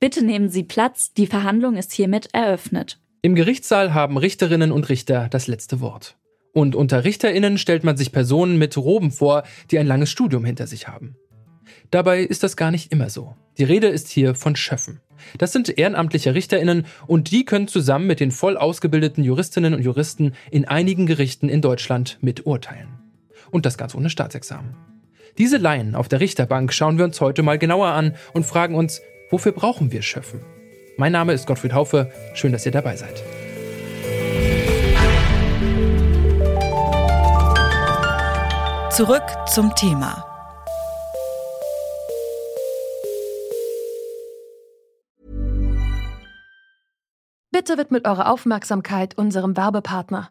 Bitte nehmen Sie Platz, die Verhandlung ist hiermit eröffnet. Im Gerichtssaal haben Richterinnen und Richter das letzte Wort. Und unter Richterinnen stellt man sich Personen mit Roben vor, die ein langes Studium hinter sich haben. Dabei ist das gar nicht immer so. Die Rede ist hier von Schöffen. Das sind ehrenamtliche Richterinnen und die können zusammen mit den voll ausgebildeten Juristinnen und Juristen in einigen Gerichten in Deutschland miturteilen. Und das ganz ohne Staatsexamen. Diese Laien auf der Richterbank schauen wir uns heute mal genauer an und fragen uns, wofür brauchen wir Schöffen? Mein Name ist Gottfried Haufe. Schön, dass ihr dabei seid. Zurück zum Thema. Bitte widmet eure Aufmerksamkeit unserem Werbepartner.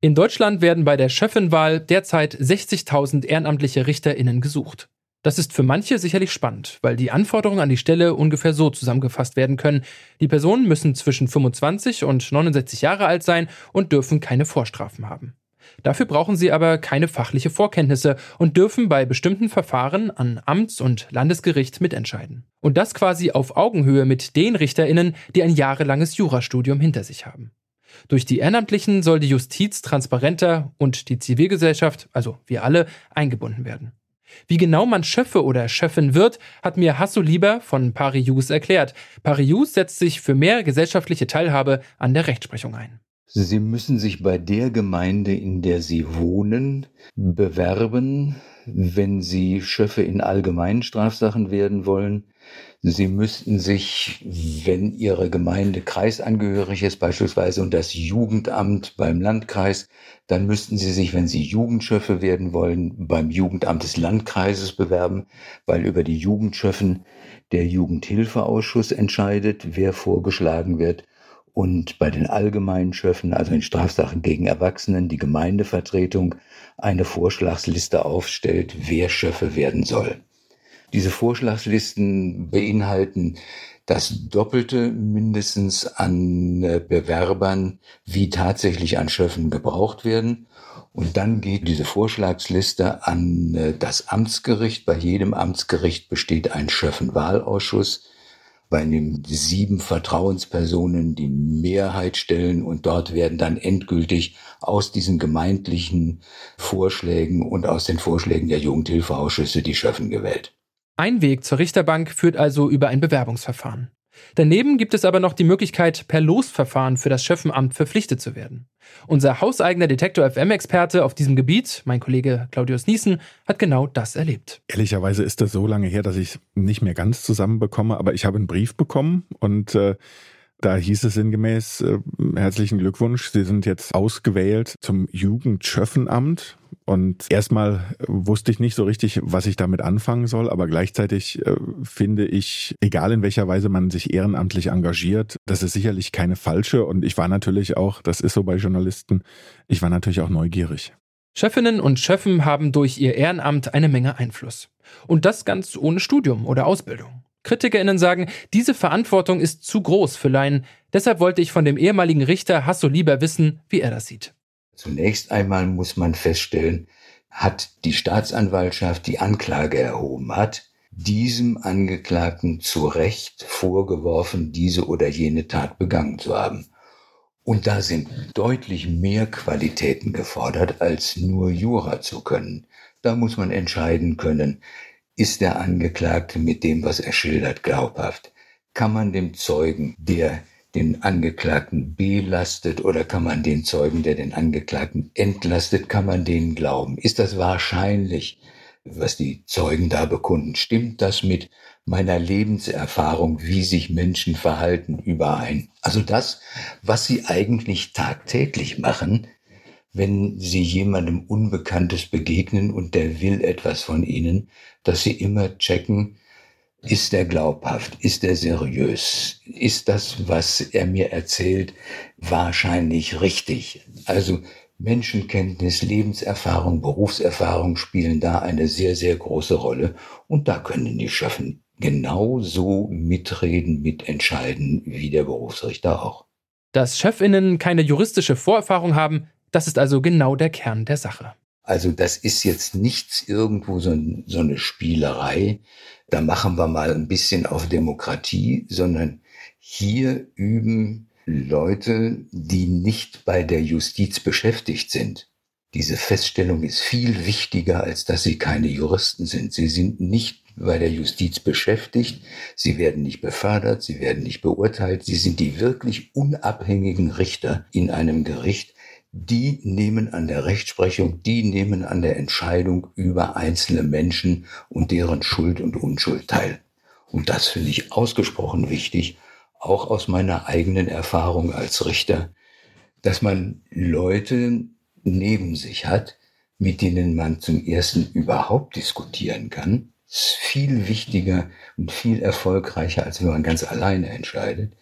In Deutschland werden bei der Schöffenwahl derzeit 60.000 ehrenamtliche RichterInnen gesucht. Das ist für manche sicherlich spannend, weil die Anforderungen an die Stelle ungefähr so zusammengefasst werden können. Die Personen müssen zwischen 25 und 69 Jahre alt sein und dürfen keine Vorstrafen haben. Dafür brauchen sie aber keine fachliche Vorkenntnisse und dürfen bei bestimmten Verfahren an Amts- und Landesgericht mitentscheiden. Und das quasi auf Augenhöhe mit den RichterInnen, die ein jahrelanges Jurastudium hinter sich haben. Durch die Ehrenamtlichen soll die Justiz transparenter und die Zivilgesellschaft, also wir alle, eingebunden werden. Wie genau man Schöffe oder Schöffin wird, hat mir Hasso Lieber von Parius erklärt. Parius setzt sich für mehr gesellschaftliche Teilhabe an der Rechtsprechung ein. Sie müssen sich bei der Gemeinde, in der Sie wohnen, bewerben, wenn Sie Schöffe in allgemeinen Strafsachen werden wollen. Sie müssten sich, wenn Ihre Gemeinde kreisangehörig ist, beispielsweise und das Jugendamt beim Landkreis, dann müssten Sie sich, wenn Sie Jugendschöffe werden wollen, beim Jugendamt des Landkreises bewerben, weil über die Jugendschöffen der Jugendhilfeausschuss entscheidet, wer vorgeschlagen wird und bei den allgemeinen Schöffen, also in Strafsachen gegen Erwachsenen, die Gemeindevertretung eine Vorschlagsliste aufstellt, wer Schöffe werden soll. Diese Vorschlagslisten beinhalten das Doppelte mindestens an äh, Bewerbern, wie tatsächlich an Schöffen gebraucht werden. Und dann geht diese Vorschlagsliste an äh, das Amtsgericht. Bei jedem Amtsgericht besteht ein Schöffenwahlausschuss, bei dem sieben Vertrauenspersonen die Mehrheit stellen und dort werden dann endgültig aus diesen gemeindlichen Vorschlägen und aus den Vorschlägen der Jugendhilfeausschüsse die Schöffen gewählt. Ein Weg zur Richterbank führt also über ein Bewerbungsverfahren. Daneben gibt es aber noch die Möglichkeit, per Losverfahren für das Schöffenamt verpflichtet zu werden. Unser hauseigener Detektor FM-Experte auf diesem Gebiet, mein Kollege Claudius Niesen, hat genau das erlebt. Ehrlicherweise ist das so lange her, dass ich nicht mehr ganz zusammenbekomme, aber ich habe einen Brief bekommen und äh, da hieß es sinngemäß, äh, herzlichen Glückwunsch, Sie sind jetzt ausgewählt zum Jugendschöffenamt. Und erstmal wusste ich nicht so richtig, was ich damit anfangen soll, aber gleichzeitig äh, finde ich, egal in welcher Weise man sich ehrenamtlich engagiert, das ist sicherlich keine falsche. Und ich war natürlich auch, das ist so bei Journalisten, ich war natürlich auch neugierig. Chefinnen und Chefen haben durch ihr Ehrenamt eine Menge Einfluss. Und das ganz ohne Studium oder Ausbildung. KritikerInnen sagen, diese Verantwortung ist zu groß für Laien. Deshalb wollte ich von dem ehemaligen Richter Hasso lieber wissen, wie er das sieht. Zunächst einmal muss man feststellen, hat die Staatsanwaltschaft die Anklage erhoben, hat diesem Angeklagten zu Recht vorgeworfen, diese oder jene Tat begangen zu haben. Und da sind deutlich mehr Qualitäten gefordert, als nur Jura zu können. Da muss man entscheiden können, ist der Angeklagte mit dem, was er schildert, glaubhaft? Kann man dem Zeugen, der den Angeklagten belastet oder kann man den Zeugen, der den Angeklagten entlastet, kann man denen glauben? Ist das wahrscheinlich, was die Zeugen da bekunden? Stimmt das mit meiner Lebenserfahrung, wie sich Menschen verhalten, überein? Also das, was sie eigentlich tagtäglich machen, wenn sie jemandem Unbekanntes begegnen und der will etwas von ihnen, dass sie immer checken, Ist er glaubhaft? Ist er seriös? Ist das, was er mir erzählt, wahrscheinlich richtig? Also Menschenkenntnis, Lebenserfahrung, Berufserfahrung spielen da eine sehr, sehr große Rolle. Und da können die Schöffen genauso mitreden, mitentscheiden wie der Berufsrichter auch. Dass Chefinnen keine juristische Vorerfahrung haben, das ist also genau der Kern der Sache. Also das ist jetzt nichts irgendwo so, so eine Spielerei. Da machen wir mal ein bisschen auf Demokratie, sondern hier üben Leute, die nicht bei der Justiz beschäftigt sind. Diese Feststellung ist viel wichtiger, als dass sie keine Juristen sind. Sie sind nicht bei der Justiz beschäftigt, sie werden nicht befördert, sie werden nicht beurteilt, sie sind die wirklich unabhängigen Richter in einem Gericht, die nehmen an der Rechtsprechung, die nehmen an der Entscheidung über einzelne Menschen und deren Schuld und Unschuld teil. Und das finde ich ausgesprochen wichtig, auch aus meiner eigenen Erfahrung als Richter, dass man Leute neben sich hat, mit denen man zum ersten überhaupt diskutieren kann. Ist viel wichtiger und viel erfolgreicher, als wenn man ganz alleine entscheidet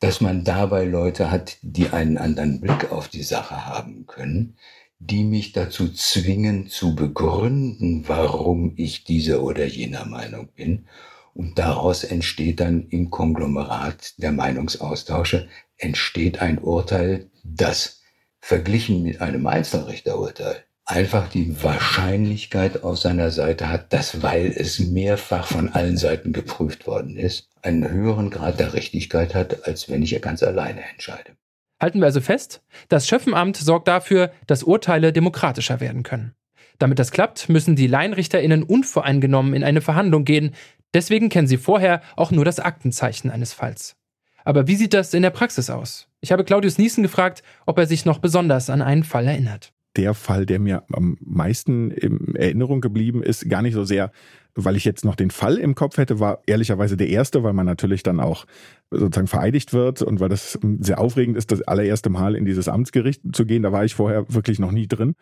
dass man dabei Leute hat, die einen anderen Blick auf die Sache haben können, die mich dazu zwingen zu begründen, warum ich dieser oder jener Meinung bin. Und daraus entsteht dann im Konglomerat der Meinungsaustausche, entsteht ein Urteil, das verglichen mit einem Einzelrichterurteil einfach die Wahrscheinlichkeit auf seiner Seite hat, dass weil es mehrfach von allen Seiten geprüft worden ist, einen höheren Grad der Richtigkeit hat, als wenn ich ganz alleine entscheide. Halten wir also fest, das Schöffenamt sorgt dafür, dass Urteile demokratischer werden können. Damit das klappt, müssen die Laienrichterinnen unvoreingenommen in eine Verhandlung gehen, deswegen kennen sie vorher auch nur das Aktenzeichen eines Falls. Aber wie sieht das in der Praxis aus? Ich habe Claudius Niesen gefragt, ob er sich noch besonders an einen Fall erinnert der Fall, der mir am meisten in Erinnerung geblieben ist. Gar nicht so sehr, weil ich jetzt noch den Fall im Kopf hätte, war ehrlicherweise der erste, weil man natürlich dann auch sozusagen vereidigt wird und weil das sehr aufregend ist, das allererste Mal in dieses Amtsgericht zu gehen. Da war ich vorher wirklich noch nie drin.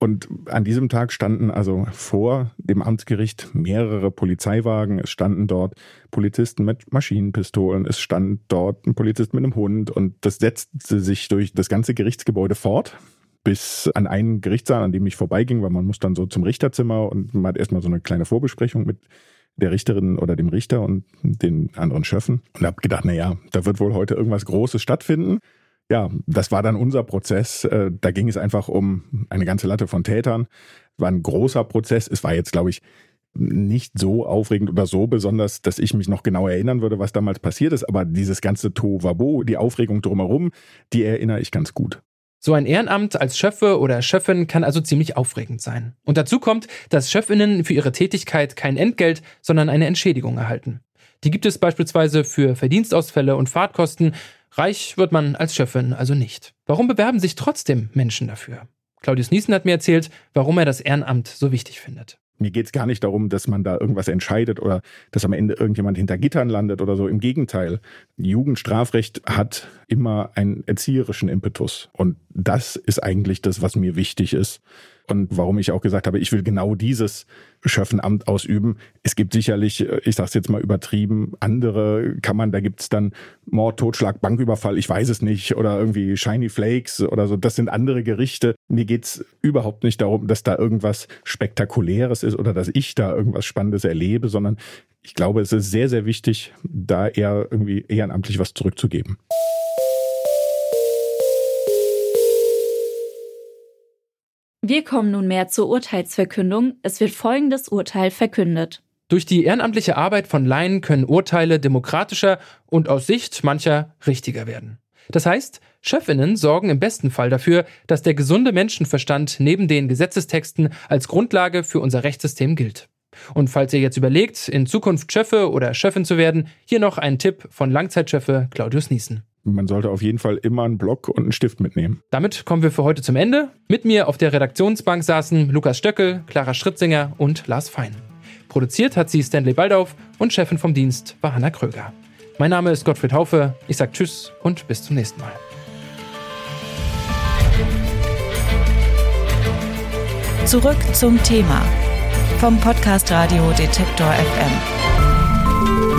Und an diesem Tag standen also vor dem Amtsgericht mehrere Polizeiwagen. Es standen dort Polizisten mit Maschinenpistolen. Es stand dort ein Polizist mit einem Hund. Und das setzte sich durch das ganze Gerichtsgebäude fort bis an einen Gerichtssaal, an dem ich vorbeiging, weil man muss dann so zum Richterzimmer und man hat erstmal so eine kleine Vorbesprechung mit der Richterin oder dem Richter und den anderen Schöffen und habe gedacht, na ja, da wird wohl heute irgendwas Großes stattfinden. Ja, das war dann unser Prozess. Äh, da ging es einfach um eine ganze Latte von Tätern. War ein großer Prozess. Es war jetzt, glaube ich, nicht so aufregend oder so besonders, dass ich mich noch genau erinnern würde, was damals passiert ist. Aber dieses ganze Tohuwabo, die Aufregung drumherum, die erinnere ich ganz gut. So ein Ehrenamt als Schöffe oder Schöffin kann also ziemlich aufregend sein. Und dazu kommt, dass Schöffinnen für ihre Tätigkeit kein Entgelt, sondern eine Entschädigung erhalten. Die gibt es beispielsweise für Verdienstausfälle und Fahrtkosten. Reich wird man als Schöffin also nicht. Warum bewerben sich trotzdem Menschen dafür? Claudius Niesen hat mir erzählt, warum er das Ehrenamt so wichtig findet. Mir geht es gar nicht darum, dass man da irgendwas entscheidet oder dass am Ende irgendjemand hinter Gittern landet oder so. Im Gegenteil, Jugendstrafrecht hat immer einen erzieherischen Impetus. Und das ist eigentlich das, was mir wichtig ist und warum ich auch gesagt habe, ich will genau dieses Schöffenamt ausüben. Es gibt sicherlich, äh, ich sage es jetzt mal übertrieben, andere Kammern, da gibt es dann Mord, Totschlag, Banküberfall, ich weiß es nicht, oder irgendwie Shiny Flakes oder so. Das sind andere Gerichte. Mir geht's überhaupt nicht darum, dass da irgendwas Spektakuläres ist oder dass ich da irgendwas Spannendes erlebe, sondern ich glaube, es ist sehr, sehr wichtig, da eher irgendwie ehrenamtlich was zurückzugeben. Wir kommen nunmehr zur Urteilsverkündung. Es wird folgendes Urteil verkündet. Durch die ehrenamtliche Arbeit von Laien können Urteile demokratischer und aus Sicht mancher richtiger werden. Das heißt, Schöffinnen sorgen im besten Fall dafür, dass der gesunde Menschenverstand neben den Gesetzestexten als Grundlage für unser Rechtssystem gilt. Und falls ihr jetzt überlegt, in Zukunft Schöffe oder Schöffin zu werden, hier noch ein Tipp von Langzeitschöffe Claudius Niesen man sollte auf jeden Fall immer einen Block und einen Stift mitnehmen. Damit kommen wir für heute zum Ende. Mit mir auf der Redaktionsbank saßen Lukas Stöckel, Clara Schritzinger und Lars Fein. Produziert hat sie Stanley Baldauf und Chefin vom Dienst war Hanna Kröger. Mein Name ist Gottfried Haufe. Ich sage Tschüss und bis zum nächsten Mal. Zurück zum Thema vom Podcast Radio Detektor FM.